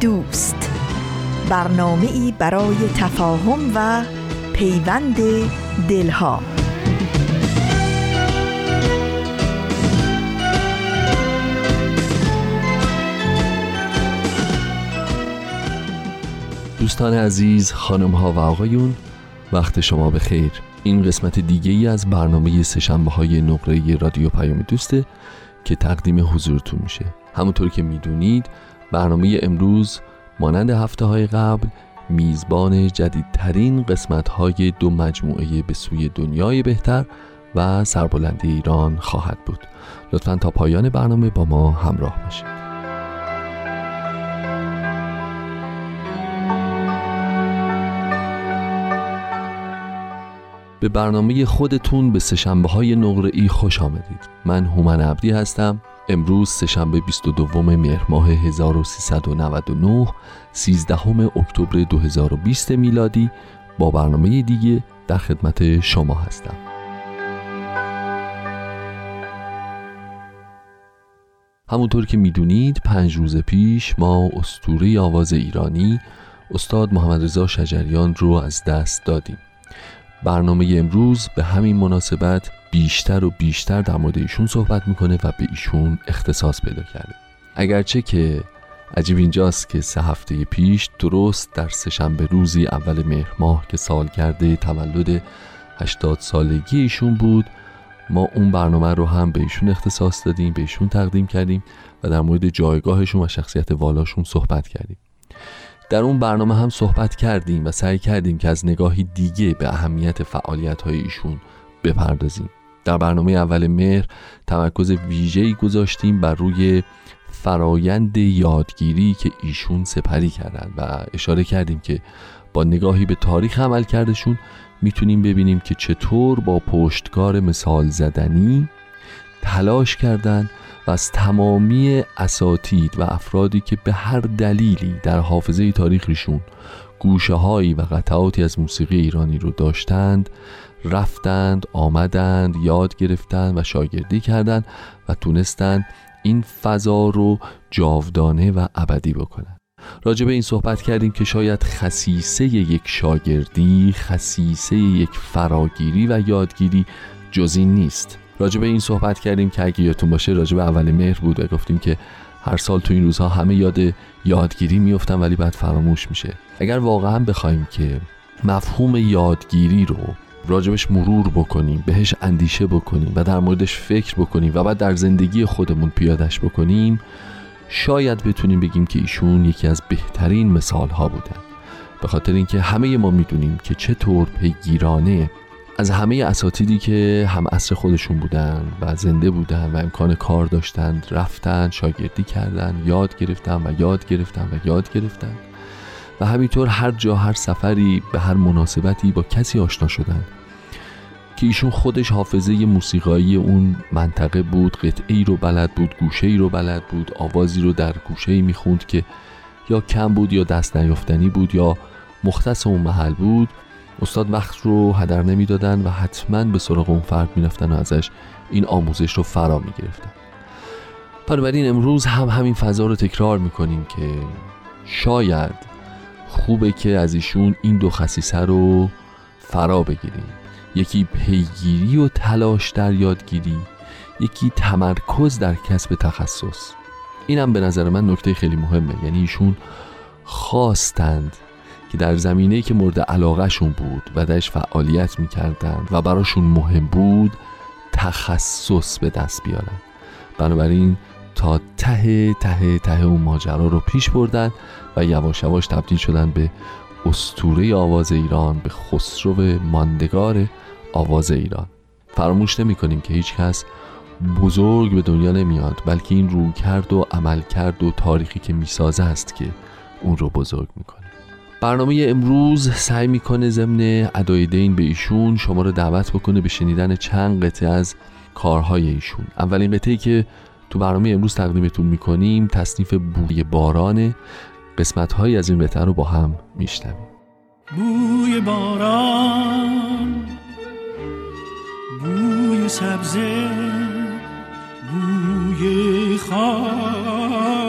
دوست. برنامه ای برای تفاهم و پیوند دلها. دوستان عزیز خانم ها و آقایون وقت شما بخیر. این قسمت دیگه ای از برنامه سشنبه های نقره رادیو پیام دوسته که تقدیم حضورتون میشه. همونطور که می‌دونید برنامه امروز مانند هفته های قبل میزبان جدیدترین قسمت های دو مجموعه به سوی دنیای بهتر و سربلندی ایران خواهد بود. لطفا تا پایان برنامه با ما همراه باشید. به برنامه خودتون به سشنبه های نقره ای خوش آمدید. من هومن عبدی هستم. امروز سهشنبه 22 مهر ماه 1399 13 اکتبر 2020 میلادی. با برنامه دیگه در خدمت شما هستم. همونطور که می‌دونید پنج روز پیش ما استوره آواز ایرانی استاد محمد رضا شجریان رو از دست دادیم. برنامه امروز به همین مناسبت بیشتر و بیشتر در مورد ایشون صحبت می‌کنه و به ایشون اختصاص پیدا کرده. اگرچه که عجیب اینجاست که سه هفته پیش درست در سهشنبه روزی اول مهر ماه که سالگرد تولد 80 سالگی ایشون بود ما اون برنامه رو هم به ایشون اختصاص دادیم به ایشون تقدیم کردیم و در مورد جایگاهشون و شخصیت والاشون صحبت کردیم. در اون برنامه هم صحبت کردیم و سعی کردیم که از نگاهی دیگه به اهمیت فعالیت های ایشون بپردازیم. در برنامه اول مهر تمرکز ویژه‌ای گذاشتیم بر روی فرایند یادگیری که ایشون سپری کردن و اشاره کردیم که با نگاهی به تاریخ عمل کردشون می‌تونیم ببینیم که چطور با پشتکار مثال زدنی تلاش کردند از تمامی اساتید و افرادی که به هر دلیلی در حافظه تاریخشون گوشه هایی و قطعاتی از موسیقی ایرانی رو داشتند رفتند آمدند یاد گرفتند و شاگردی کردند و تونستند این فضا رو جاودانه و ابدی بکنند. راجع به این صحبت کردیم که شاید خصیصه یک شاگردی خصیصه یک فراگیری و یادگیری جزی نیست. راجع به این صحبت کردیم که اگه یادتون باشه راجع به اول مهر بود و گفتیم که هر سال تو این روزها همه یاد یادگیری میفتن ولی بعد فراموش میشه. اگر واقعا بخوایم که مفهوم یادگیری رو راجبش مرور بکنیم بهش اندیشه بکنیم و در موردش فکر بکنیم و بعد در زندگی خودمون پیادش بکنیم شاید بتونیم بگیم که ایشون یکی از بهترین مثال ها بودن. به خاطر اینکه همه ما می‌دونیم که چطور پیگیرانه از همه اساتیدی که هم عصر خودشون بودن و زنده بودن و امکان کار داشتند رفتن شاگردی کردن یاد گرفتن و یاد گرفتن و یاد گرفتن. و همینطور هر جا هر سفری به هر مناسبتی با کسی آشنا شدن. که ایشون خودش حافظه موسیقایی اون منطقه بود قطعه ای رو بلد بود گوشه ای رو بلد بود آوازی رو در گوشه ای می‌خوند که یا کم بود یا دست نیافتنی بود یا مختص اون محل بود. استاد وقت رو هدر نمی‌دادن و حتما به سراغ اون فرد می‌رفتن و ازش این آموزش رو فرا می‌گرفتن. بنابراین امروز هم همین فضا رو تکرار می‌کنیم که شاید خوبه که از ایشون این دو خصیصه رو فرا بگیریم. یکی پیگیری و تلاش در یادگیری یکی تمرکز در کسب تخصص. اینم به نظر من نکته خیلی مهمه. یعنی ایشون خواستند که در زمینه که مورد علاقهشون بود و درش فعالیت می‌کردند و براشون مهم بود تخصص به دست بیارن. بنابراین تا ته ته ته اون ماجرا رو پیش بردن و یواش یواش تبدیل شدن به استوره آواز ایران به خسرو ماندگار آواز ایران. فراموش نمی کنیم که هیچ کس بزرگ به دنیا نمیاد بلکه این رو کرد و عمل کرد و تاریخی که می‌سازه است که اون رو بزرگ می‌کنه. برنامه امروز سعی می‌کنه ضمن ادای دین به ایشون شما رو دعوت بکنه به شنیدن چند قطعه از کارهای ایشون. اولین قطعه که تو برنامه امروز تقدیمتون می‌کنیم تصنیف بوی بارانه قسمت های از این قطعه رو با هم میشنویم. بوی باران بوی سبزه بوی خاک.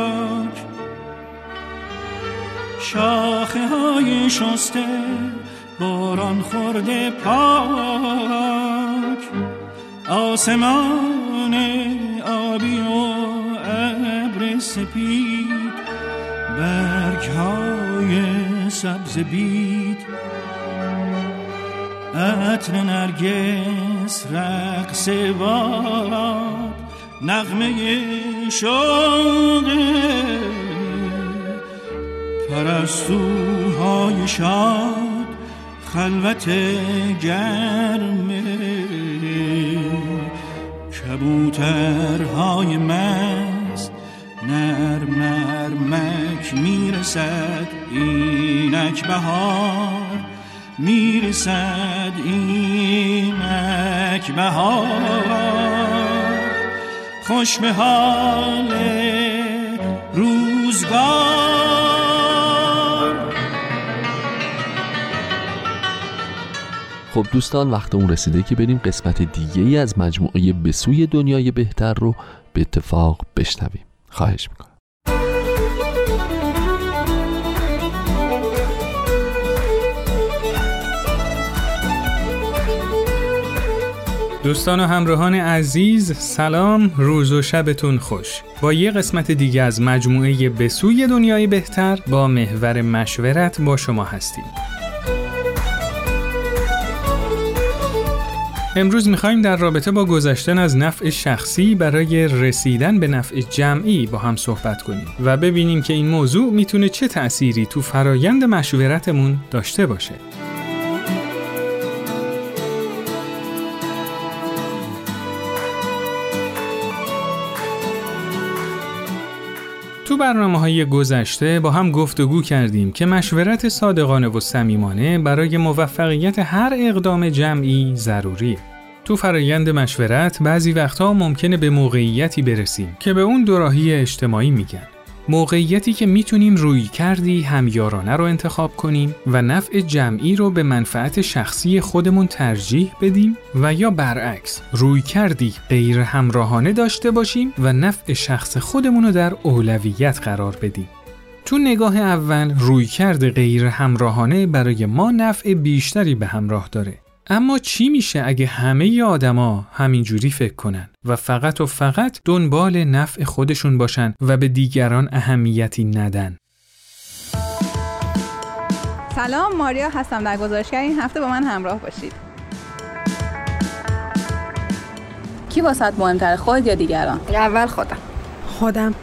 شاخه های شسته باران خورده پاک. آسمان آبی و ابر سپید برگ های سبز بید. عطر نرگس رقص باد نغمه شوق پرستوهای شاد خلوت گرم کبوترهای مست نرم نرمک می‌رسد اینک بهار می‌رسد اینک بهار. خوش به حال روزگار خب دوستان وقت اون رسیده که بریم قسمت دیگه ای از مجموعه به سوی دنیای بهتر رو به اتفاق بشنویم. خواهش می‌کنم. دوستان و همراهان عزیز سلام روز و شبتون خوش. با یه قسمت دیگه از مجموعه به سوی دنیای بهتر با محور مشورت با شما هستیم. امروز می‌خوایم در رابطه با گذشتن از نفع شخصی برای رسیدن به نفع جمعی با هم صحبت کنیم و ببینیم که این موضوع می‌تونه چه تأثیری تو فرایند مشورتمون داشته باشه. برنامه های گذشته با هم گفتگو کردیم که مشورت صادقانه و صمیمانه برای موفقیت هر اقدام جمعی ضروریه. تو فرایند مشورت بعضی وقتها ممکنه به موقعیتی برسیم که به اون دوراهی اجتماعی میگن. موقعیتی که می‌تونیم روی کردی همیارانه رو انتخاب کنیم و نفع جمعی رو به منفعت شخصی خودمون ترجیح بدیم و یا برعکس روی کردی غیر همراهانه داشته باشیم و نفع شخص خودمون رو در اولویت قرار بدیم. تو نگاه اول روی کرد غیر همراهانه برای ما نفع بیشتری به همراه داره. اما چی میشه اگه همه آدما همینجوری فکر کنن و فقط و فقط دنبال نفع خودشون باشن و به دیگران اهمیتی ندن؟ سلام ماریا هستم در گزارشگر. این هفته با من همراه باشید. کی واسط مهمتره خود یا دیگران؟ اول خودم. خودم.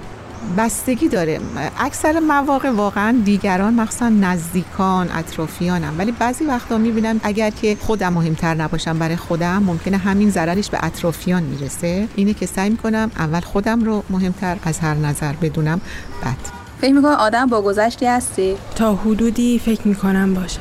بستگی داره. اکثر مواقع واقعا دیگران مخصوصا نزدیکان اطرافیانم. ولی بعضی وقتا می‌بینم اگر که خودم مهمتر نباشم برای خودم ممکنه همین ضررش به اطرافیان می‌رسه. اینه که سعی می‌کنم اول خودم رو مهمتر از هر نظر بدونم بعد فکر می‌کنم آدم با گذشتی هستی؟ تا حدودی فکر می‌کنم باشم.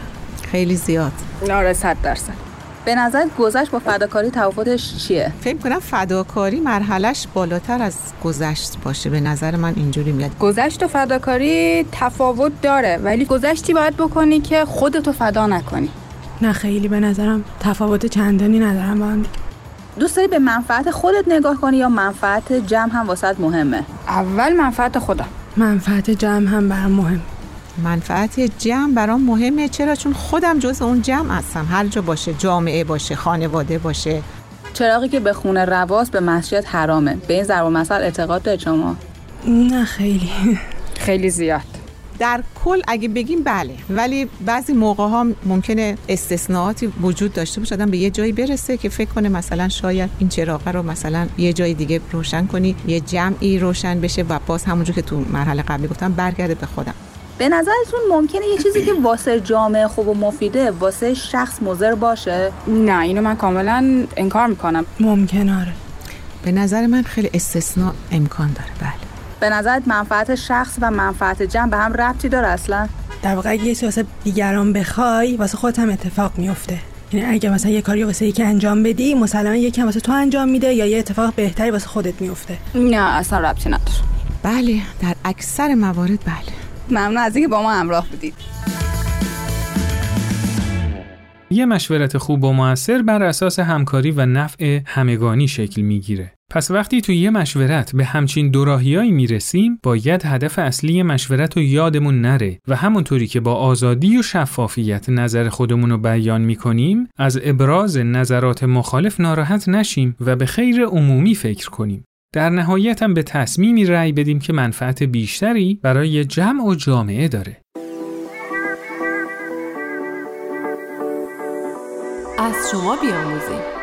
خیلی زیاد. آره صد درصد. به نظر گذشت با فداکاری تفاوتش چیه؟ فکر کنم فداکاری مرحلش بالاتر از گذشت باشه. به نظر من اینجوری میاد. گذشت و فداکاری تفاوت داره ولی گذشتی باید بکنی که خودتو فدا نکنی. نه خیلی به نظرم تفاوت چندانی ندارم با هم. دوست داری به منفعت خودت نگاه کنی یا منفعت جمع هم واسط مهمه؟ اول منفعت خودم. منفعت جمع هم برام مهم. منفعت جمع برام مهمه. چرا؟ چون خودم جز اون جمع هستم. هر جا باشه جامعه باشه خانواده باشه. چراغی که به خونه رواست به مسجد حرامه. به این ضرب مثل اعتقاد دارید شما؟ نه خیلی. خیلی زیاد. در کل اگه بگیم بله ولی بعضی موقع ها ممکنه استثناءاتی وجود داشته باشه. آدم به یه جایی برسه که فکر کنه مثلا شاید این چراغ رو مثلا یه جای دیگه روشن کنی یه جمعی روشن بشه و باز همونجور که تو مرحله قبلی گفتم برگرده به خودم. به نظرتون ممکنه یه چیزی که واسه جامعه خوب و مفیده واسه شخص مضر باشه؟ نه اینو من کاملا انکار می‌کنم. ممکن آره. به نظر من خیلی استثناء امکان داره بله. به نظرت منفعت شخص و منفعت جمع به هم ربطی داره اصلا؟ در واقع اگه یه واسه دیگران بخوای واسه خودت هم اتفاق میفته یعنی اگه مثلا یه کاری واسه یکی انجام بدی مسلما یکی واسه تو انجام میده یا یه اتفاق بهتری واسه خودت میفته نه اصلا ربطی نداره. بله در اکثر موارد بله. ممنون از اینکه با ما همراه بودید یه مشورت خوب و موثر بر اساس همکاری و نفع همگانی شکل می‌گیره. پس وقتی توی یه مشورت به همچین دوراهیایی می‌رسیم باید هدف اصلی مشورت رو یادمون نره و همونطوری که با آزادی و شفافیت نظر خودمون رو بیان می‌کنیم از ابراز نظرات مخالف ناراحت نشیم و به خیر عمومی فکر کنیم. در نهایت هم به تصمیمی رأی بدیم که منفعت بیشتری برای جمع و جامعه داره. از شما بیاموزیم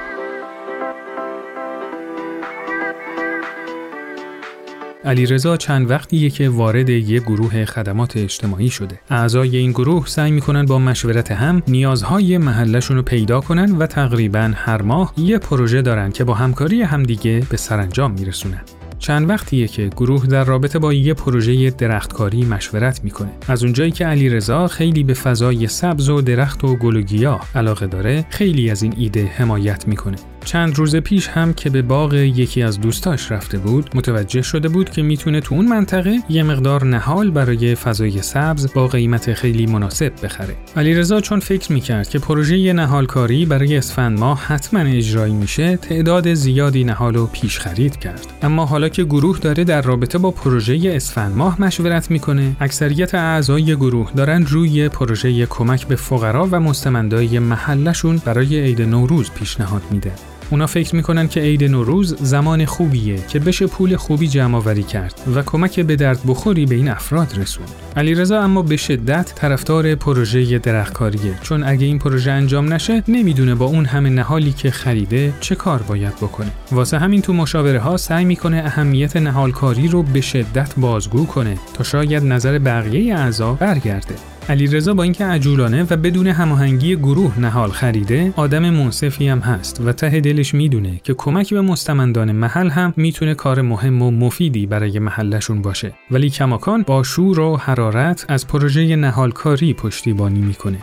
علیرضا چند وقتیه که وارد یک گروه خدمات اجتماعی شده. اعضای این گروه سعی می‌کنن با مشورت هم نیازهای محلشون رو پیدا کنن و تقریبا هر ماه یه پروژه دارن که با همکاری همدیگه به سرانجام میرسونن. چند وقتیه که گروه در رابطه با یه پروژه درختکاری مشورت می‌کنه. از اونجایی که علیرضا خیلی به فضای سبز و درخت و گل و گیاه علاقه داره، خیلی از این ایده حمایت می‌کنه. چند روز پیش هم که به باغ یکی از دوستاش رفته بود متوجه شده بود که می‌تونه تو اون منطقه یه مقدار نهال برای فضای سبز با قیمت خیلی مناسب بخره. علیرضا چون فکر می‌کرد که پروژه نهالکاری برای اسفند ماه حتما اجرایی میشه تعداد زیادی نهال رو پیش خرید کرد. اما حالا که گروه داره در رابطه با پروژه اسفند ماه مشورت می‌کنه اکثریت اعضای گروه دارن روی پروژه کمک به فقرا و مستمندای محلشون برای عید نوروز پیشنهاد میده. اونا فکر می‌کنن که عید نوروز زمان خوبیه که بشه پول خوبی جمع آوری کرد و کمک به درد بخوری به این افراد رسوند. علیرضا اما به شدت طرفدار پروژه درختکاریه چون اگه این پروژه انجام نشه نمی‌دونه با اون همه نهالی که خریده چه کار باید بکنه. واسه همین تو مشاوره ها سعی می‌کنه اهمیت نهالکاری رو به شدت بازگو کنه تا شاید نظر بقیه اعضا برگرده. علیرضا با اینکه عجولانه و بدون هماهنگی گروه نهال خریده آدم منصفی هم هست و ته دلش می‌دونه که کمک به مستمندان محل هم می‌تونه کار مهم و مفیدی برای محلشون باشه. ولی کماکان با شور و حرارت از پروژه نهالکاری پشتیبانی می‌کنه.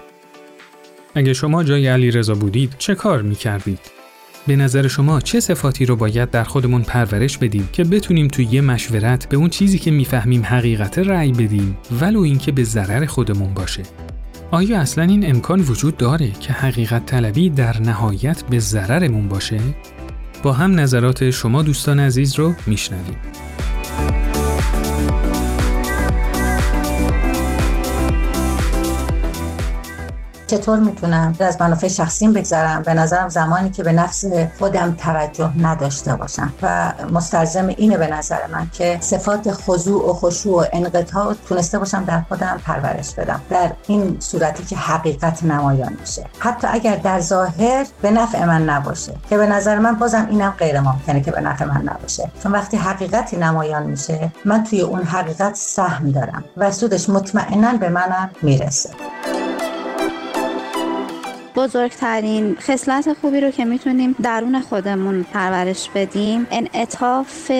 اگه شما جای علیرضا بودید چه کار می‌کردید؟ به نظر شما چه صفاتی رو باید در خودمون پرورش بدیم که بتونیم توی یه مشورت به اون چیزی که می‌فهمیم حقیقت رأی بدیم ولو اینکه به ضرر خودمون باشه آیا اصلا این امکان وجود داره که حقیقت طلبی در نهایت به ضررمون باشه؟ با هم نظرات شما دوستان عزیز رو میشنویم. چطور می‌تونم از منافع شخصیم بگذرم؟ به نظرم زمانی که به نفس خودم توجه نداشته باشم. و مستلزم اینه به نظر من که صفات خضوع و خشوع و انقطاع تونسته باشم در خودم پرورش بدم. در این صورتی که حقیقت نمایان میشه. حتی اگر در ظاهر به نفع من نباشه که به نظر من بازم اینم غیر ممکنه که به نفع من نباشه. چون وقتی حقیقتی نمایان میشه من توی اون حقیقت سهم دارم و سودش مطمئنا به منم می‌رسه. بزرگترین خصلت خوبی رو که می‌تونیم درون خودمون پرورش بدیم انعطاف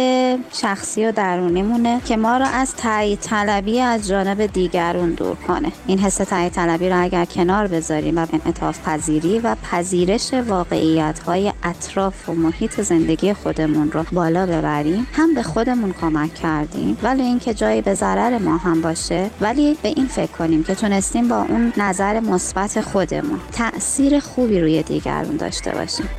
شخصی و درونیمونه که ما رو از تایید طلبی از جانب دیگرون دور کنه. این حس تایید طلبی رو اگر کنار بذاریم و انعطاف پذیری و پذیرش واقعیت های اطراف و محیط زندگی خودمون رو بالا ببریم هم به خودمون کمک کردیم ولی اینکه جایی به ضرر ما هم باشه ولی به این فکر کنیم که تونستیم با اون نظر مثبت خودمون تاثیر خوبی روی دیگرون داشته باشیم.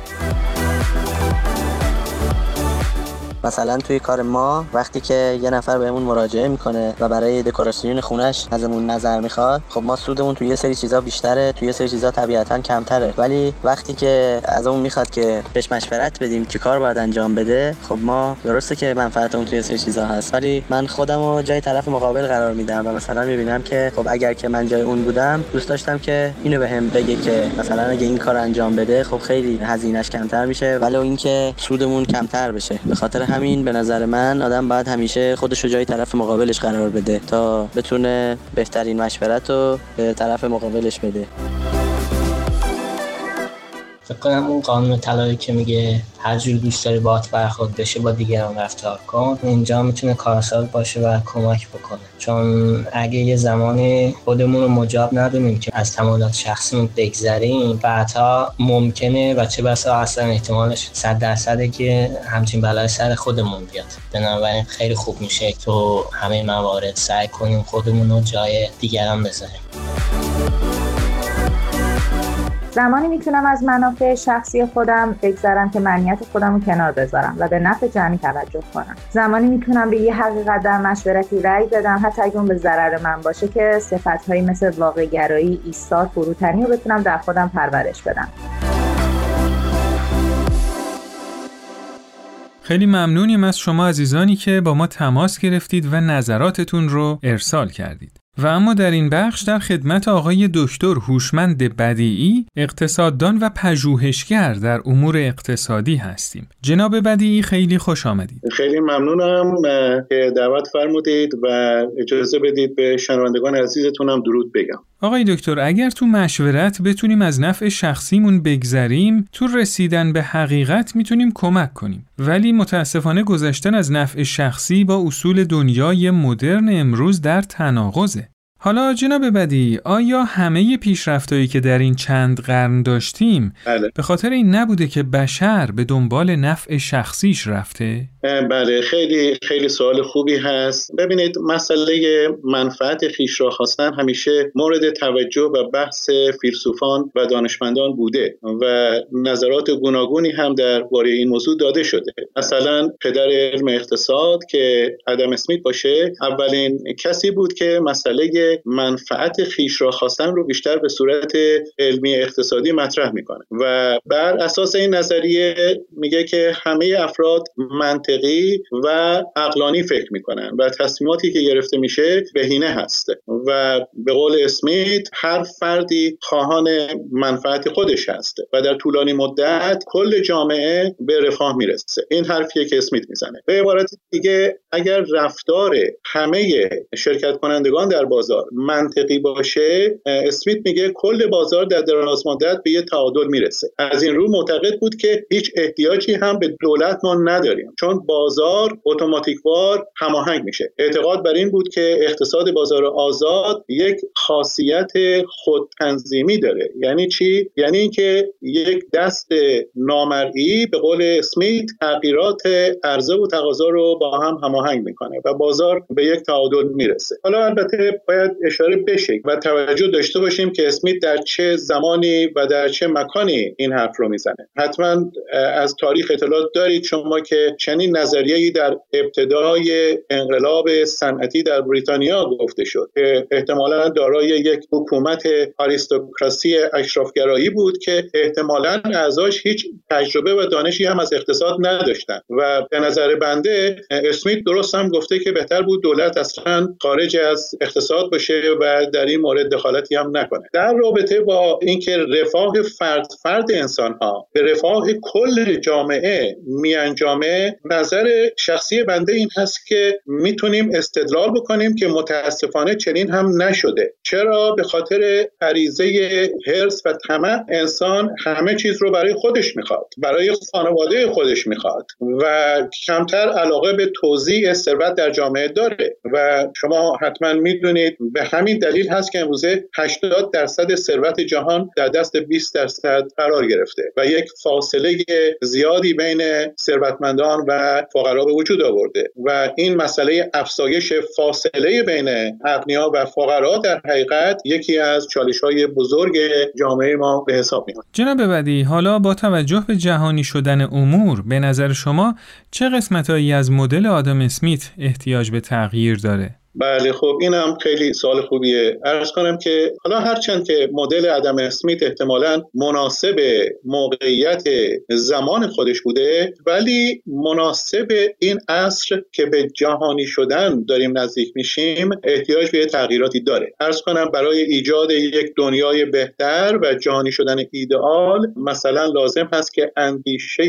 مثلا توی کار ما وقتی که یه نفر بهمون مراجعه می‌کنه و برای دکوراسیون خونش ازمون نظر می‌خواد خب ما سودمون توی یه سری چیزا بیشتره توی یه سری چیزا طبیعتا کمتره. ولی وقتی که ازمون می‌خواد که بهش مشورت بدیم چی کار باید انجام بده خب ما درسته که منفعت اون توی سری چیزا هست. ولی من خودم رو جای طرف مقابل قرار میدم و مثلا می‌بینم که خب اگر که من جای اون بودم دوست داشتم که اینو بهم به بگه که مثلا اگه این کار انجام بده خب خیلی هزینهش کمتر میشه. ولی اینکه سودمون کمتر بشه. به خاطر همین به نظر من آدم باید همیشه خودش رو جای طرف مقابلش قرار بده تا بتونه بهترین مشورت رو به طرف مقابلش بده. فکر کنم اون قانون طلایی که میگه هر جور دوست داری باهات برخورد بشه با دیگران رفتار کن. اینجا می‌تونه کارساز باشه و کمک بکنه. چون اگه یه زمانی خودمون رو مجاب ندونیم که از تمایلات شخصیمون بگذریم بعدها ممکنه و چه بسا اصلا احتمالش صد درصده که همچین بلای سر خودمون بیاد. بنابراین خیلی خوب میشه تو همه موارد سعی کنیم خودمون رو جای دیگران بذاریم. زمانی می‌تونم از منافع شخصی خودم بگذرم که منیت خودم رو کنار بذارم و به نفع جمعی توجه کنم زمانی می‌تونم به یه حقیقت در مشورتی رأی بدم حتی اگه اون به ضرر من باشه که صفتهایی مثل واقعگرایی ایستاد فروتنی رو بتونم در خودم پرورش بدم خیلی ممنونیم از شما عزیزانی که با ما تماس گرفتید و نظراتتون رو ارسال کردید. و اما در این بخش در خدمت آقای دکتر هوشمند بدیعی اقتصاددان و پژوهشگر در امور اقتصادی هستیم. جناب بدیعی خیلی خوش آمدید. خیلی ممنونم که دعوت فرمودید و اجازه بدید به شنوندگان عزیزتونم درود بگم. آقای دکتر اگر تو مشورت بتونیم از نفع شخصیمون بگذریم تو رسیدن به حقیقت می‌تونیم کمک کنیم ولی متاسفانه گذشتن از نفع شخصی با اصول دنیای مدرن امروز در تناقضه حالا جناب بدی آیا همه پیشرفتایی که در این چند قرن داشتیم بله. به خاطر این نبوده که بشر به دنبال نفع شخصیش رفته؟ بله خیلی خیلی سوال خوبی هست. ببینید مسئله منفعت خیش را خواستن همیشه مورد توجه و بحث فیلسوفان و دانشمندان بوده و نظرات گوناگونی هم درباره این موضوع داده شده. مثلا پدر علم اقتصاد که ادم اسمیت باشه اولین کسی بود که مسئله منفعت خیش را خواستن رو بیشتر به صورت علمی اقتصادی مطرح می‌کنه و بر اساس این نظریه میگه که همه افراد منطقی و اقلانی فکر می‌کنن و تصمیماتی که گرفته میشه بهینه هست و به قول اسمیت هر فردی خواهان منفعت خودش هست و در طولانی مدت کل جامعه به رفاه می‌رسه. این حرفیه که اسمیت می‌زنه. به عبارت دیگه اگر رفتار همه شرکت کنندگان در بازار منطقی باشه اسمیت میگه کل بازار در دراز مدت به یه تعادل می‌رسه. از این رو معتقد بود که هیچ احتیاجی هم به دولت ما نداریم. چون بازار اتوماتیکوار هماهنگ میشه. اعتقاد بر این بود که اقتصاد بازار آزاد یک خاصیت خودتنظیمی داره. یعنی چی؟ یعنی اینکه یک دست نامرئی به قول اسمیت تغییرات عرضه و تقاضا رو با هم هماهنگ می‌کنه و بازار به یک تعادل می‌رسه. حالا البته باید اشاره بشه و توجه داشته باشیم که اسمیت در چه زمانی و در چه مکانی این حرف رو می‌زنه. حتما از تاریخ اطلاعات دارید شما که چنین نظریه‌ای در ابتدای انقلاب صنعتی در بریتانیا گفته شد که احتمالا دارای یک حکومت آریستوکراسی اشرافگرایی بود که احتمالا اعضاش هیچ تجربه و دانشی هم از اقتصاد نداشتن. و به نظر بنده اسمیت درست هم گفته که بهتر بود دولت اصلا خارج از اقتصاد باشه و در این مورد دخالتی هم نکنه. در رابطه با اینکه رفاه فرد فرد انسان ها به رفاه کل جامعه میانجامه نظر شخصی بنده این هست که می‌تونیم استدلال بکنیم که متاسفانه چنین هم نشده. چرا؟ به خاطر عریضه هرس و طمع انسان همه چیز رو برای خودش می‌خواد برای خانواده خودش می‌خواد و کمتر علاقه به توزیع ثروت در جامعه داره و شما حتما می‌دونید به همین دلیل هست که امروزه 80 درصد ثروت جهان در دست 20 درصد قرار گرفته و یک فاصله زیادی بین ثروتمندان و فقرا به وجود آورده و این مسئله افزایش فاصله بین اغنیا و فقرا در حقیقت یکی از چالش های بزرگ جامعه ما به حساب میاد جناب بدی حالا با توجه به جهانی شدن امور به نظر شما چه قسمتهایی از مدل آدم اسمیت احتیاج به تغییر داره؟ بله خب اینم خیلی سوال خوبیه. ارز کنم که حالا هرچند که مدل ادم اسمیت احتمالا مناسب موقعیت زمان خودش بوده ولی مناسب این عصر که به جهانی شدن داریم نزدیک میشیم احتیاج به تغییراتی داره. ارز کنم برای ایجاد یک دنیای بهتر و جهانی شدن ایدئال مثلا لازم هست که اندیشه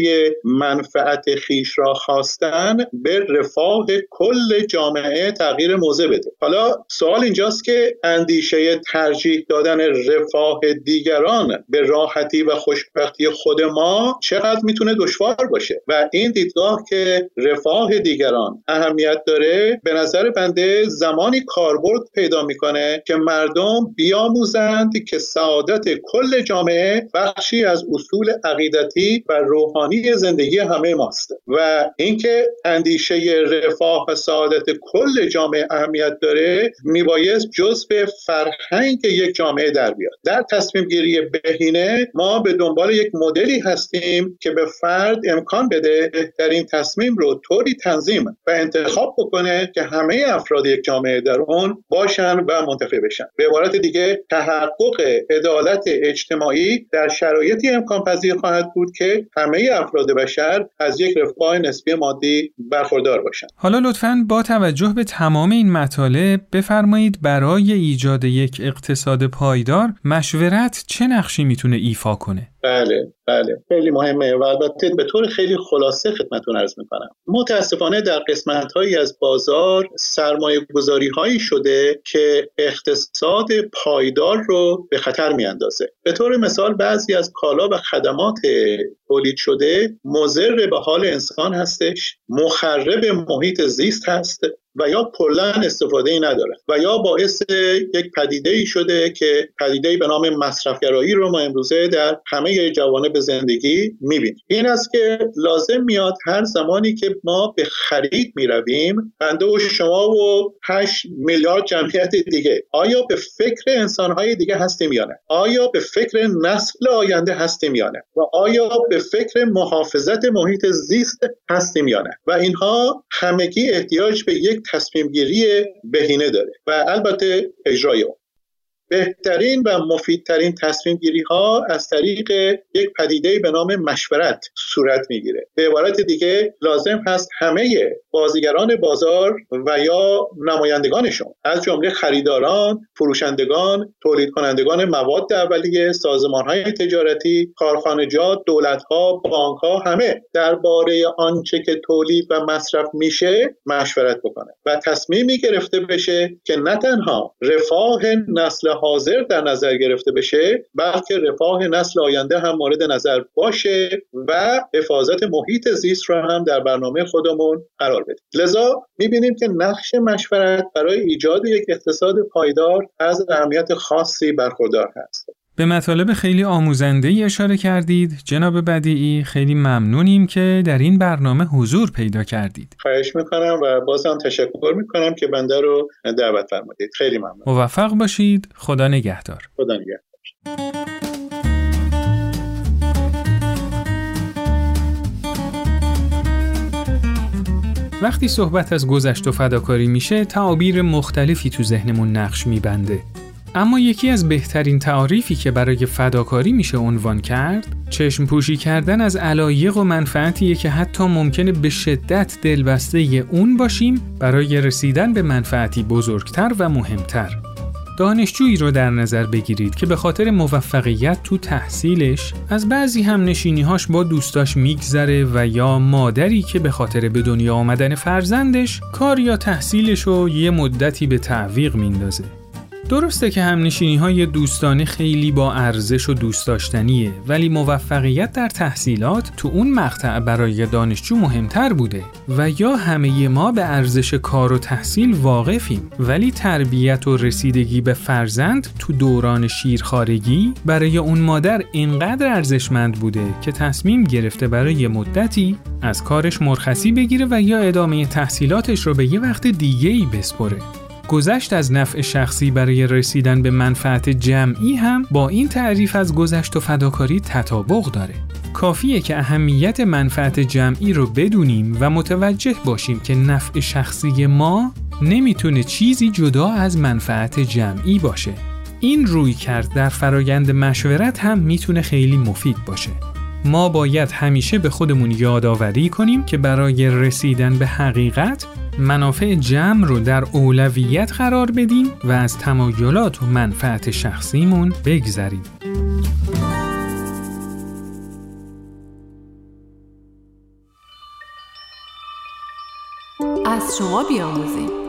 منفعت خیش را خواستن به رفاه کل جامعه تغییر موضع بده. حالا سوال اینجاست که اندیشه ترجیح دادن رفاه دیگران به راحتی و خوشبختی خود ما چقدر می‌تونه دشوار باشه؟ و این دیدگاه که رفاه دیگران اهمیت داره به نظر بنده زمانی کاربرد پیدا می‌کنه که مردم بیاموزند که سعادت کل جامعه بخشی از اصول عقیدتی و روحانی زندگی همه ماست. و اینکه اندیشه رفاه و سعادت کل جامعه اهمیت داره میبایست جزء فرهنگ یک جامعه در بیاد. در تصمیم گیری بهینه ما به دنبال یک مدلی هستیم که به فرد امکان بده در این تصمیم رو طوری تنظیم و انتخاب بکنه که همه افراد یک جامعه در اون باشن و منتفع بشن. به عبارت دیگه تحقق عدالت اجتماعی در شرایطی امکان پذیر خواهد بود که همه افراد بشر از یک رفاه نسبی مادی برخوردار باشند حالا لطفا با توجه به تمام این مطالب بفرمایید برای ایجاد یک اقتصاد پایدار مشورت چه نقشی می‌تونه ایفا کنه؟ بله بله. خیلی مهمه و البته به طور خیلی خلاصه خدمتتون عرض می‌کنم. متاسفانه در قسمت هایی از بازار سرمایه گذاری هایی شده که اقتصاد پایدار رو به خطر میاندازه. به طور مثال بعضی از کالا و خدمات تولید شده مضر به حال انسان هستش مخرب محیط زیست هست و یا کلا استفاده ای نداره و یا باعث یک پدیده ای شده که پدیده به نام مصرفگرایی رو ما امروزه در همه جوانب زندگی می‌بینیم این است که لازم میاد هر زمانی که ما به خرید می‌رویم بنده و شما و 8 میلیارد جمعیت دیگه آیا به فکر انسانهای دیگه هستیم یا نه؟ آیا به فکر نسل آینده هستیم یا نه؟ و آیا به فکر محافظت محیط زیست هستیم یا نه؟ و اینها همگی احتیاج به یک تصمیم گیری بهینه داره و البته اجرای اون. بهترین و مفیدترین تصمیم گیری ها از طریق یک پدیده به نام مشورت صورت می‌گیره. به عبارت دیگه لازم هست همه بازیگران بازار و یا نمایندگانشون. از جمله خریداران فروشندگان تولید کنندگان مواد اولیه سازمان های تجارتی کارخانجات دولت ها بانک ها همه. درباره آنچه که تولید و مصرف میشه مشورت بکنه و تصمیمی گرفته بشه که نه تنها رفاه نسل حاضر در نظر گرفته بشه بلکه رفاه نسل آینده هم مورد نظر باشه و حفاظت محیط زیست را هم در برنامه خودمون قرار بدیم. لذا می‌بینیم که نقش مشورت برای ایجاد یک اقتصاد پایدار از اهمیت خاصی برخوردار هست. به مطالب خیلی آموزنده ای اشاره کردید. جناب بدیعی خیلی ممنونیم که در این برنامه حضور پیدا کردید. خواهش می‌کنم و بازم تشکر می‌کنم که بنده رو دعوت فرمودید. خیلی ممنون. موفق باشید. خدا نگهدار. خدا نگهدار. وقتی صحبت از گذشت و فداکاری میشه تعابیر مختلفی تو ذهنمون نقش میبنده. اما یکی از بهترین تعاریفی که برای فداکاری میشه عنوان کرد چشم پوشی کردن از علایق و منفعتیه که حتی ممکنه به شدت دلبسته اون باشیم برای رسیدن به منفعتی بزرگتر و مهمتر. دانشجویی رو در نظر بگیرید که به خاطر موفقیت تو تحصیلش از بعضی هم نشینیهاش با دوستاش میگذره و یا مادری که به خاطر به دنیا آمدن فرزندش کار یا تحصیلش رو یه مدتی به تعویق میندازه. درسته که همنشینی های دوستانه خیلی با ارزش و دوست داشتنیه ولی موفقیت در تحصیلات تو اون مقطع برای دانشجو مهمتر بوده و یا همه ما به ارزش کار و تحصیل واقفیم. ولی تربیت و رسیدگی به فرزند تو دوران شیرخارگی برای اون مادر اینقدر ارزشمند بوده که تصمیم گرفته برای مدتی از کارش مرخصی بگیره و یا ادامه تحصیلاتش رو به یه وقت دیگه ای بسپره. گذشت از نفع شخصی برای رسیدن به منفعت جمعی هم با این تعریف از گذشت و فداکاری تطابق داره. کافیه که اهمیت منفعت جمعی رو بدونیم و متوجه باشیم که نفع شخصی ما نمی‌تونه چیزی جدا از منفعت جمعی باشه. این روی کرد در فرایند مشورت هم می‌تونه خیلی مفید باشه. ما باید همیشه به خودمون یادآوری کنیم که برای رسیدن به حقیقت منافع جمع رو در اولویت قرار بدیم و از تمایلات و منفعت شخصیمون بگذریم. از شما بیاموزیم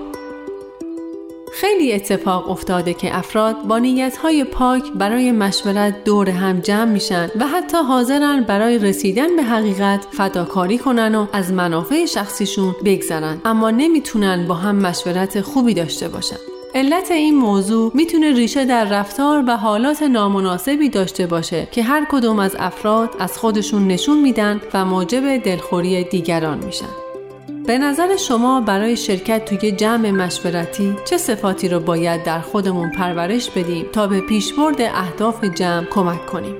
خیلی اتفاق افتاده که افراد با نیتهای پاک برای مشورت دور هم جمع میشن و حتی حاضرن برای رسیدن به حقیقت فداکاری کنن و از منافع شخصیشون بگذرن اما نمی‌تونن با هم مشورت خوبی داشته باشن علت این موضوع می‌تونه ریشه در رفتار و حالات نامناسبی داشته باشه که هر کدوم از افراد از خودشون نشون میدن و موجب دلخوری دیگران میشن. به نظر شما برای شرکت توی جمع مشورتی چه صفاتی رو باید در خودمون پرورش بدیم تا به پیشبرد اهداف جمع کمک کنیم؟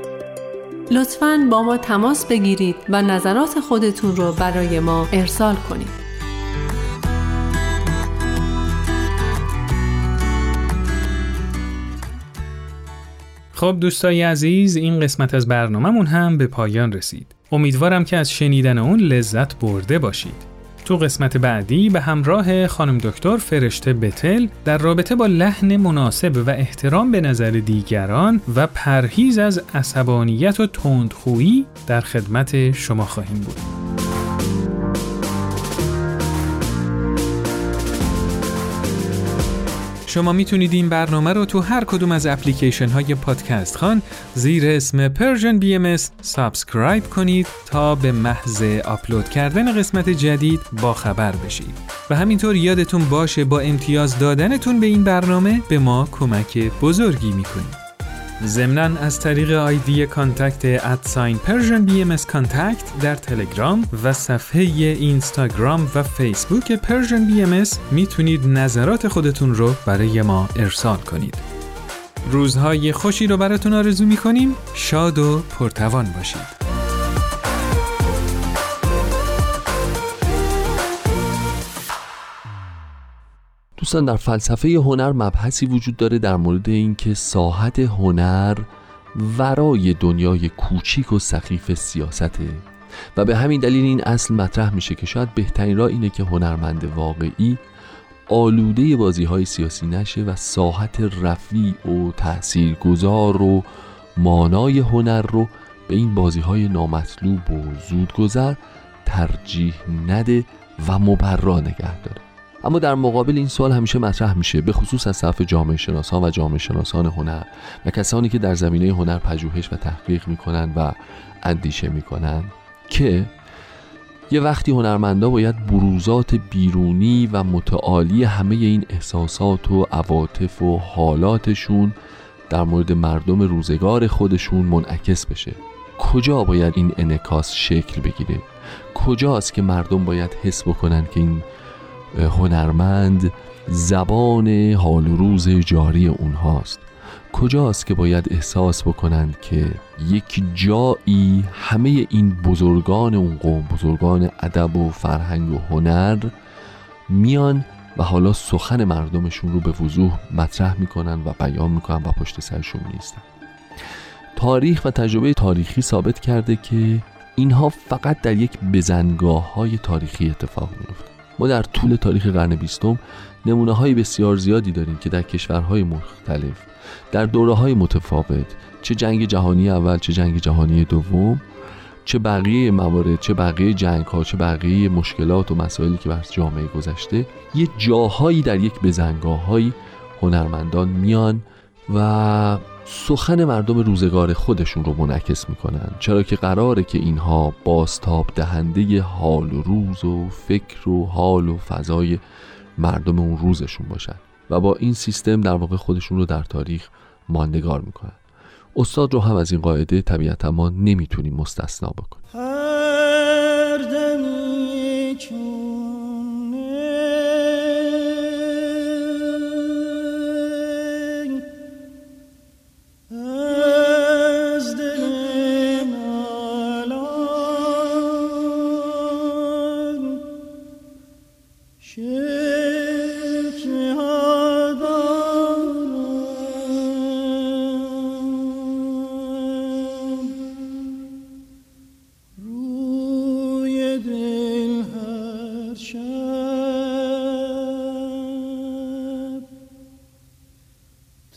لطفاً با ما تماس بگیرید و نظرات خودتون رو برای ما ارسال کنید. خب دوستای عزیز این قسمت از برنامهمون هم به پایان رسید. امیدوارم که از شنیدن اون لذت برده باشید. تو قسمت بعدی به همراه خانم دکتر فرشته بتل در رابطه با لحن مناسب و احترام به نظر دیگران و پرهیز از عصبانیت و تندخویی در خدمت شما خواهیم بود. شما می‌تونید این برنامه رو تو هر کدوم از اپلیکیشن های پادکست خان زیر اسم بی ام subscribe کنید تا به محض آپلود کردن قسمت جدید با خبر بشید. و همینطور یادتون باشه با امتیاز دادنتون به این برنامه به ما کمک بزرگی می‌کنید. ضمنا از طریق آیدی contact at sign Persian BM contact در تلگرام و صفحه اینستاگرام و فیسبوک Persian BM می‌تونید نظرات خودتون رو برای ما ارسال کنید. روزهای خوشی رو براتون آرزو می‌کنیم شاد و پرتوان باشید. دوستان در فلسفه هنر مبحثی وجود داره در مورد اینکه ساحت هنر ورای دنیای کوچیک و سخیف سیاسته و به همین دلیل این اصل مطرح میشه که شاید بهترین راه اینه که هنرمند واقعی آلوده بازی های سیاسی نشه و ساحت رفیع و تاثیرگذار و مانای هنر رو به این بازی های نامطلوب و زودگذر ترجیح نده و مبرا نگه داره. اما در مقابل این سوال همیشه مطرح میشه به خصوص از طرف جامعه شناسان و جامعه شناسان هنر و کسانی که در زمینه هنر پژوهش و تحقیق می‌کنن و اندیشه می‌کنن که یه وقتی هنرمندا باید بروزات بیرونی و متعالی همه این احساسات و عواطف و حالاتشون در مورد مردم روزگار خودشون منعکس بشه. کجا باید این انکاس شکل بگیره؟ کجاست که مردم باید حس بکنن که این هنرمند زبان حال و روز جاری اونهاست. کجاست که باید احساس بکنند که یک جایی همه این بزرگان اون قوم بزرگان ادب و فرهنگ و هنر میان و حالا سخن مردمشون رو به وضوح مطرح می‌کنن و بیان می‌کنن و پشت سرشون نیستن تاریخ و تجربه تاریخی ثابت کرده که اینها فقط در یک بزنگاه های تاریخی اتفاق میفته ما در طول تاریخ قرن بیستم نمونه های بسیار زیادی داریم که در کشورهای مختلف در دوره های متفاوت چه جنگ جهانی اول چه جنگ جهانی دوم چه بقیه موارد چه بقیه جنگ ها چه بقیه مشکلات و مسائلی که بر جامعه گذشته یه جاهایی در یک بزنگاه هنرمندان میان و سخن مردم روزگار خودشون رو منعکس می‌کنن. چرا که قراره که اینها باستاب دهنده حال و روز و فکر و حال و فضای مردم اون روزشون باشن و با این سیستم در واقع خودشون رو در تاریخ ماندگار می‌کنن. استاد رو هم از این قاعده طبیعتا ما نمی‌تونیم مستثنا بکنیم.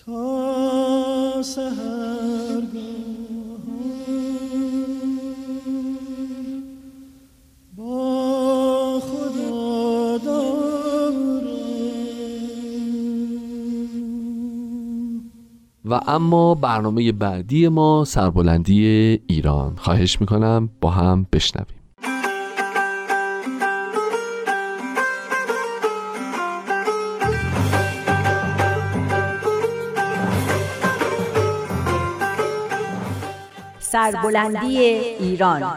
و اما برنامه بعدی ما سربلندی ایران. خواهش می‌کنم با هم بشنویم سربلندی ایران.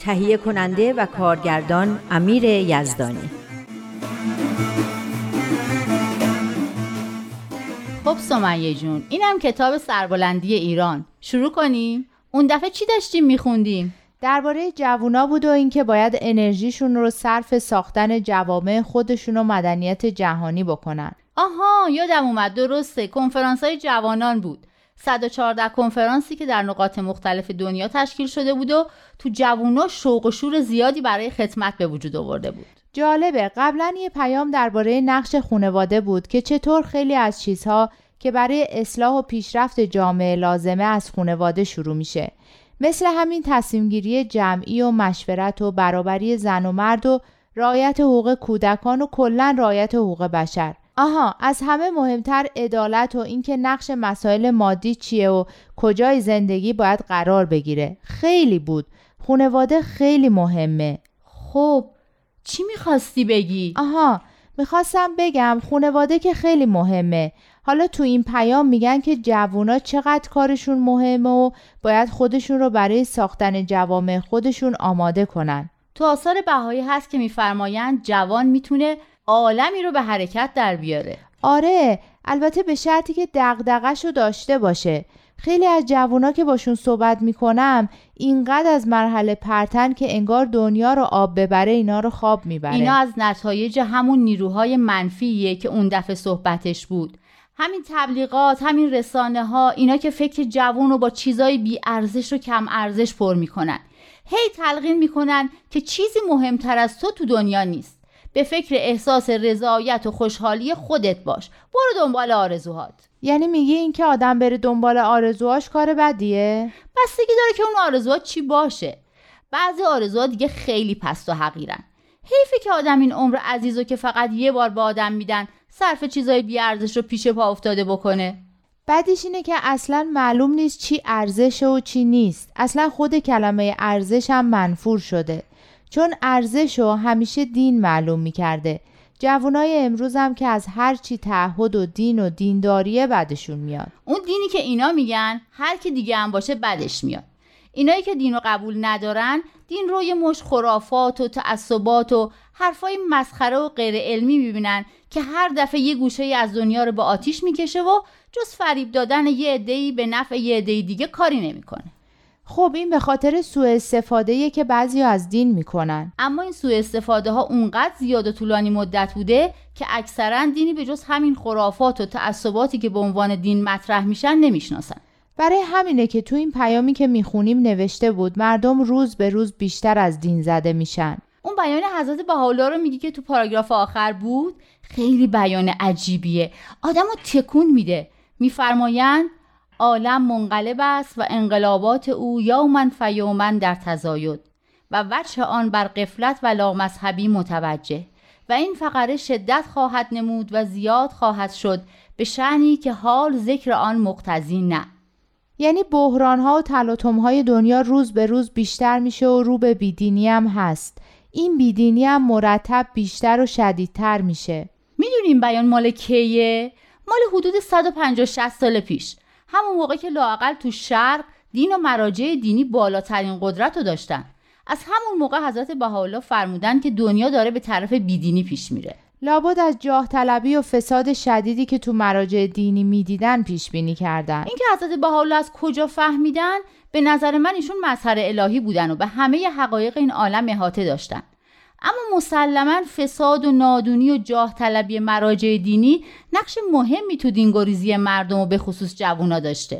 تهیه کننده و کارگردان امیر یزدانی. خب سمیه جون اینم کتاب سربلندی ایران. شروع کنیم؟ اون دفعه چی داشتیم میخوندیم؟ درباره جوونا بود و اینکه باید انرژیشون رو صرف ساختن جوامع خودشون و مدنیت جهانی بکنن. آها یادم اومد. درسته کنفرانس های جوانان بود. 114 کنفرانسی که در نقاط مختلف دنیا تشکیل شده بود و تو جوونا شوق و شور زیادی برای خدمت به وجود آورده بود. جالبه قبلا یه پیام درباره نقش خانواده بود که چطور خیلی از چیزها که برای اصلاح و پیشرفت جامعه لازمه از خانواده شروع میشه. مثل همین تصمیمگیری جمعی و مشورت و برابری زن و مرد و رعایت حقوق کودکان و کلا رعایت حقوق بشر. آها از همه مهمتر عدالت و اینکه نقش مسائل مادی چیه و کجای زندگی باید قرار بگیره. خیلی بود. خونواده خیلی مهمه. خب چی می‌خواستی بگی؟ آها می‌خواستم بگم خونواده که خیلی مهمه. حالا تو این پیام میگن که جوونا چقدر کارشون مهمه و باید خودشون رو برای ساختن جوامع خودشون آماده کنن. تو آثار بهایی هست که میفرمایند جوان می‌تونه عالمی رو به حرکت در بیاره. آره البته به شرطی که دغدغش رو داشته باشه. خیلی از جوونا که باشون صحبت می‌کنم اینقدر از مرحله پرتن که انگار دنیا رو آب ببره اینا رو خواب می‌بره. اینا از نتایج همون نیروهای منفیه که اون دفعه صحبتش بود. همین تبلیغات همین رسانه ها اینا که فکر جوون رو با چیزای بی ارزش و کم ارزش پر می‌کنن. هی تلقین می‌کنن که چیزی مهمتر از تو تو دنیا نیست. به فکر احساس رضایت و خوشحالی خودت باش. برو دنبال آرزوهات. یعنی میگی اینکه آدم بره دنبال آرزوهاش کار بدیه؟ بستگی داره که اون آرزوها چی باشه. بعضی آرزوها دیگه خیلی پست و حقیرن. حیفه که آدم این عمر عزیز که فقط یه بار به آدم میدن صرف چیزای بی ارزش رو پیش پا افتاده بکنه. بعدش اینه که اصلا معلوم نیست چی ارزشه و چی نیست. اصلا خود کلمه ارزش هم منفور شده. چون ارزش رو همیشه دین معلوم می‌کرده. جوانای امروز هم که از هر چی تعهد و دین و دینداریه بدشون میاد. اون دینی که اینا میگن هر کی دیگه هم باشه بدش میاد. اینایی که دین رو قبول ندارن دین رو یه مش خرافات و تعصبات و حرفای مسخره و غیر علمی می‌بینن که هر دفعه یه گوشه از دنیا رو به آتیش می‌کشه و جز فریب دادن یه عده‌ای به نفع یه عده دیگه کاری نمی‌کنه. خب این به خاطر سوء استفاده که بعضی از دین می‌کنن. اما این سوء استفاده ها اونقدر زیاد و طولانی مدت بوده که اکثرا دینی به جز همین خرافات و تعصباتی که به عنوان دین مطرح میشن نمی‌شناسن. برای همینه که تو این پیامی که می‌خونیم نوشته بود مردم روز به روز بیشتر از دین زده میشن. اون بیان حضرت بهاءالله رو میگی که تو پاراگراف آخر بود؟ خیلی بیان عجیبیه. آدم رو تکون میده. میفرمایند عالم منقلب است و انقلابات او یوماً فیوماً در تزاید. و وجه آن بر غفلت و لامذهبی متوجه. و این فقره شدت خواهد نمود و زیاد خواهد شد به شأنی که حال ذکر آن مقتضی نه. یعنی بحران ها و تلاطم های دنیا روز به روز بیشتر میشه و رو به بیدینی هم هست. این بیدینی هم مرتب بیشتر و شدیدتر میشه. می‌دونیم بیان مال کیه؟ مال حدود 150 60 سال پیش. همون موقع که لاقل تو شرق دین و مراجع دینی بالاترین قدرت رو داشتن. از همون موقع حضرت بهاءالله فرمودن که دنیا داره به طرف بیدینی پیش میره. لابد از جاه طلبی و فساد شدیدی که تو مراجع دینی می‌دیدن پیش بینی کردن اینکه حضرت بهاءالله از کجا فهمیدن؟ به نظر من ایشون مظهر الهی بودن و به همه حقایق این عالم احاطه داشتن. اما مسلما فساد و نادونی و جاه طلبی مراجع دینی نقش مهمی تو دینگریزی مردم و به خصوص جوونا داشته.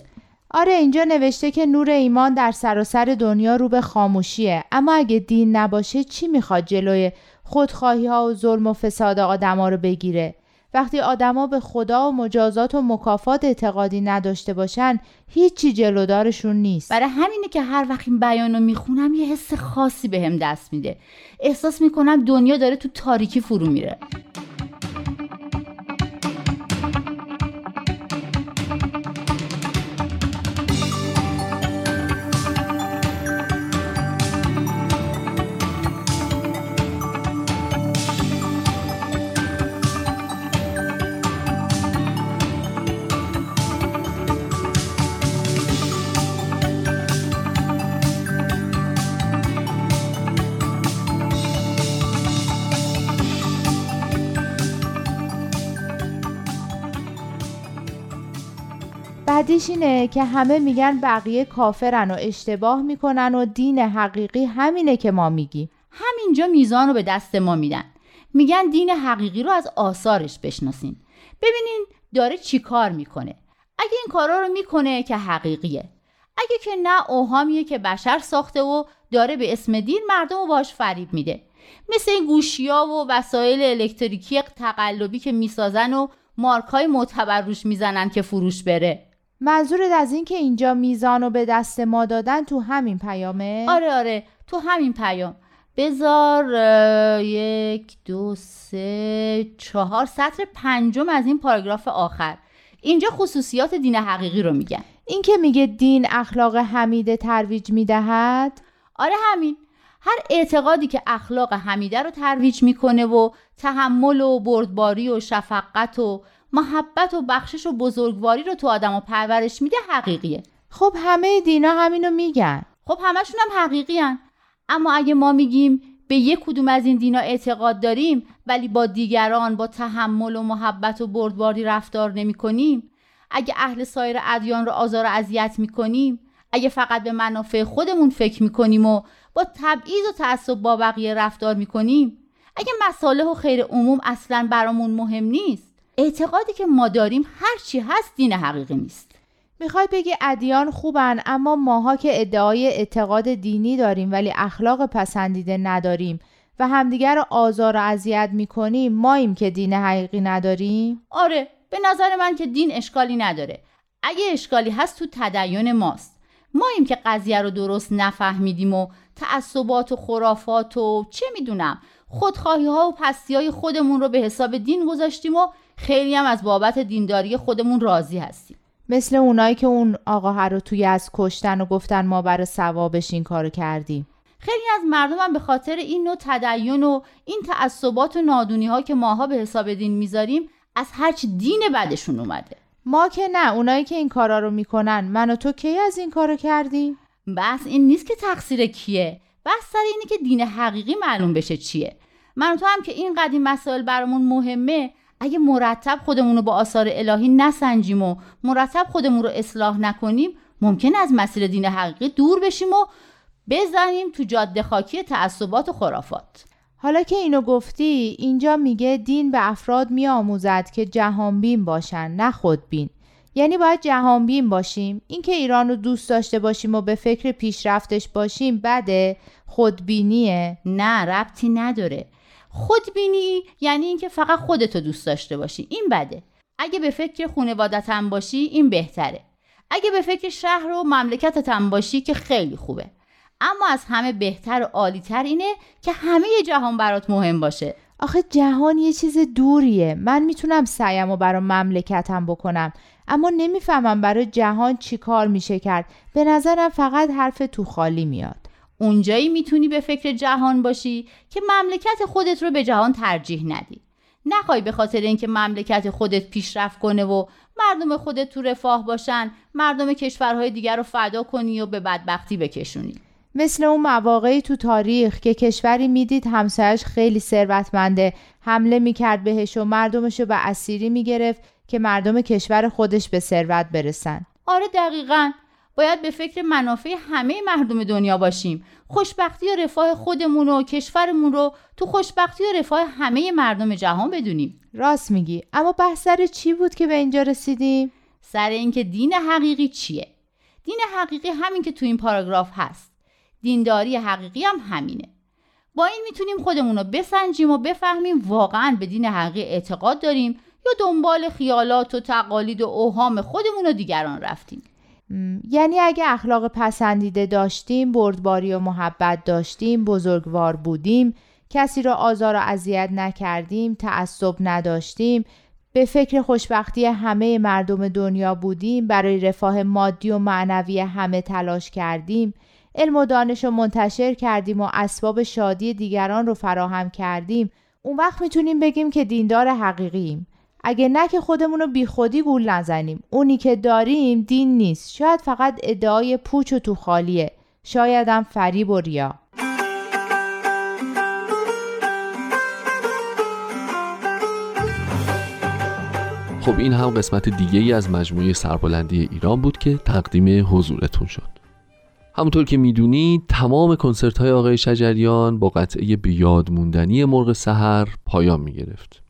آره اینجا نوشته که نور ایمان در سراسر دنیا رو به خاموشیه. اما اگه دین نباشه چی می‌خواد جلوی خودخواهی ها و ظلم و فساد آدما رو بگیره. وقتی آدما به خدا و مجازات و مکافات اعتقادی نداشته باشن هیچی جلودارشون نیست. برای همینه که هر وقت این بیان رو می‌خونم یه حس خاصی بهم هم دست میده. احساس می‌کنم دنیا داره تو تاریکی فرو میره. بعدیش اینه که همه میگن بقیه کافرن و اشتباه می‌کنن و دین حقیقی همینه که ما میگیم. همینجا میزان رو به دست ما میدن. میگن دین حقیقی رو از آثارش بشناسین. ببینین داره چی کار می‌کنه. اگه این کارا رو می‌کنه که حقیقیه. اگه که نه اوهامیه که بشر ساخته و داره به اسم دین مردم رو باش فریب میده. مثل این گوشیا و وسایل الکتریکی تقلبی که می‌سازن و مارکای معتبر روش می‌زنن که فروش بره. منظورت از این که اینجا میزان رو به دست ما دادن تو همین پیامه؟ آره آره تو همین پیام. بذار یک دو سه چهار سطر پنجم از این پاراگراف آخر. اینجا خصوصیات دین حقیقی رو میگن. این که میگه دین اخلاق حمیده ترویج می‌دهد؟ آره همین. هر اعتقادی که اخلاق حمیده رو ترویج می‌کنه و تحمل و بردباری و شفقت و محبت و بخشش و بزرگواری رو تو آدم پرورش میده حقیقیه خب همه دینا همینو میگن خب همشون هم حقیقی هن. اما اگه ما میگیم به یک کدوم از این دینا اعتقاد داریم ولی با دیگران با تحمل و محبت و بردباری رفتار نمی کنیم اگه اهل سایر ادیان رو آزار و اذیت می کنیم اگه فقط به منافع خودمون فکر می کنیم و با تبعیض و تعصب با بقیه رفتار می کنیم اگه مصالح و خیر عموم اصلا برامون مهم نیست اعتقادی که ما داریم هرچی هست دین حقیقی نیست. می‌خوای بگی ادیان خوبن اما ماها که ادعای اعتقاد دینی داریم ولی اخلاق پسندیده نداریم و همدیگر رو آزار و اذیت می‌کنیم ماییم که دین حقیقی نداریم؟ آره به نظر من که دین اشکالی نداره. اگه اشکالی هست تو تدین ماست. ماییم که قضیه رو درست نفهمیدیم و تعصبات و خرافات و چه می‌دونم خودخواهی ها و پستی های خودمون رو به حساب دین گذاشتیم و خیلی هم از بابت دینداری خودمون راضی هستیم. مثل اونایی که اون آقا رو توی از کشتن و گفتن ما برای ثوابش این کارو کردیم. خیلی از مردم هم به خاطر این نوع تدین و این تعصبات و نادونی ها که ماها به حساب دین می‌ذاریم از هرچ دین بدشون اومده. ما که نه اونایی که این کارا رو می‌کنن من و تو کی از این کارو کردیم؟ بس این نیست که تقصیر کیه. بس سر اینه که دین حقیقی معلوم بشه چیه. من تو هم که این قدیم مسائل برامون مهمه اگه مرتب خودمون رو با آثار الهی نسنجیم و مرتب خودمون رو اصلاح نکنیم ممکن از مسیر دین حقیقی دور بشیم و بزنیم تو جاده خاکی تعصبات و خرافات. حالا که اینو گفتی اینجا میگه دین به افراد میآموزد که جهانبین باشن نه خودبین. یعنی باید جهانبین باشیم. اینکه ایران رو دوست داشته باشیم و به فکر پیشرفتش باشیم بده خودبینیه. نه ربطی نداره. خودبینی یعنی اینکه فقط خودتو دوست داشته باشی. این بده. اگه به فکر خانوادتم باشی این بهتره. اگه به فکر شهر و مملکتتم باشی که خیلی خوبه. اما از همه بهتر و عالیتر اینه که همه جهان برات مهم باشه. آخه جهان یه چیز دوریه. من می‌تونم سعیم و برای مملکتم بکنم. اما نمی‌فهمم برای جهان چی کار میشه کرد. به نظرم فقط حرف تو خالی میاد. اونجایی می‌تونی به فکر جهان باشی که مملکت خودت رو به جهان ترجیح ندی. نخوای به خاطر اینکه مملکت خودت پیشرفت کنه و مردم خودت تو رفاه باشن مردم کشورهای دیگر رو فدا کنی و به بدبختی بکشونی. مثل اون مواقعی تو تاریخ که کشوری می‌دید همسایش خیلی ثروتمنده حمله می‌کرد بهش و مردمش رو به اسیری می‌گرفت که مردم کشور خودش به ثروت برسن. آره دقیقا. باید به فکر منافع همه مردم دنیا باشیم. خوشبختی و رفاه خودمون و کشورمون رو تو خوشبختی و رفاه همه مردم جهان بدونیم. راست میگی. اما بحث سر چی بود که به اینجا رسیدیم؟ سر اینکه دین حقیقی چیه؟ دین حقیقی همین که تو این پاراگراف هست. دینداری حقیقی هم همینه. با این می‌تونیم خودمون رو بسنجیم و بفهمیم واقعا به دین حقیقی اعتقاد داریم یا دنبال خیالات و تقالید و اوهام خودمون و دیگران رفتیم. یعنی اگه اخلاق پسندیده داشتیم بردباری و محبت داشتیم بزرگوار بودیم کسی را آزار و اذیت نکردیم تعصب نداشتیم به فکر خوشبختی همه مردم دنیا بودیم برای رفاه مادی و معنوی همه تلاش کردیم علم و دانش رو منتشر کردیم و اسباب شادی دیگران رو فراهم کردیم. اون وقت می‌تونیم بگیم که دیندار حقیقیم اگه نه که خودمون رو بی خودی گول نزنیم. اونی که داریم دین نیست. شاید فقط ادعای پوچ و تو خالیه. شایدم فریب و ریا. خب این هم قسمت دیگه ای از مجموعه سربلندی ایران بود که تقدیم حضورتون شد. همونطور که می‌دونید تمام کنسرت های آقای شجریان با قطعه به یاد موندنی مرغ سحر پایان می‌گرفت.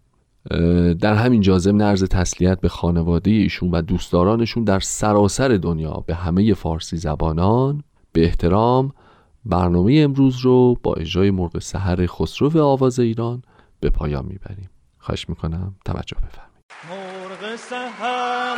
در همین جازم نرز تسلیت به خانواده ایشون و دوستدارانشون در سراسر دنیا به همه فارسی زبانان به احترام برنامه امروز رو با اجرای مرغ سحر خسرو آواز ایران به پایان می‌بریم. خواهش می‌کنم توجه بفرمایید. مرغ سحر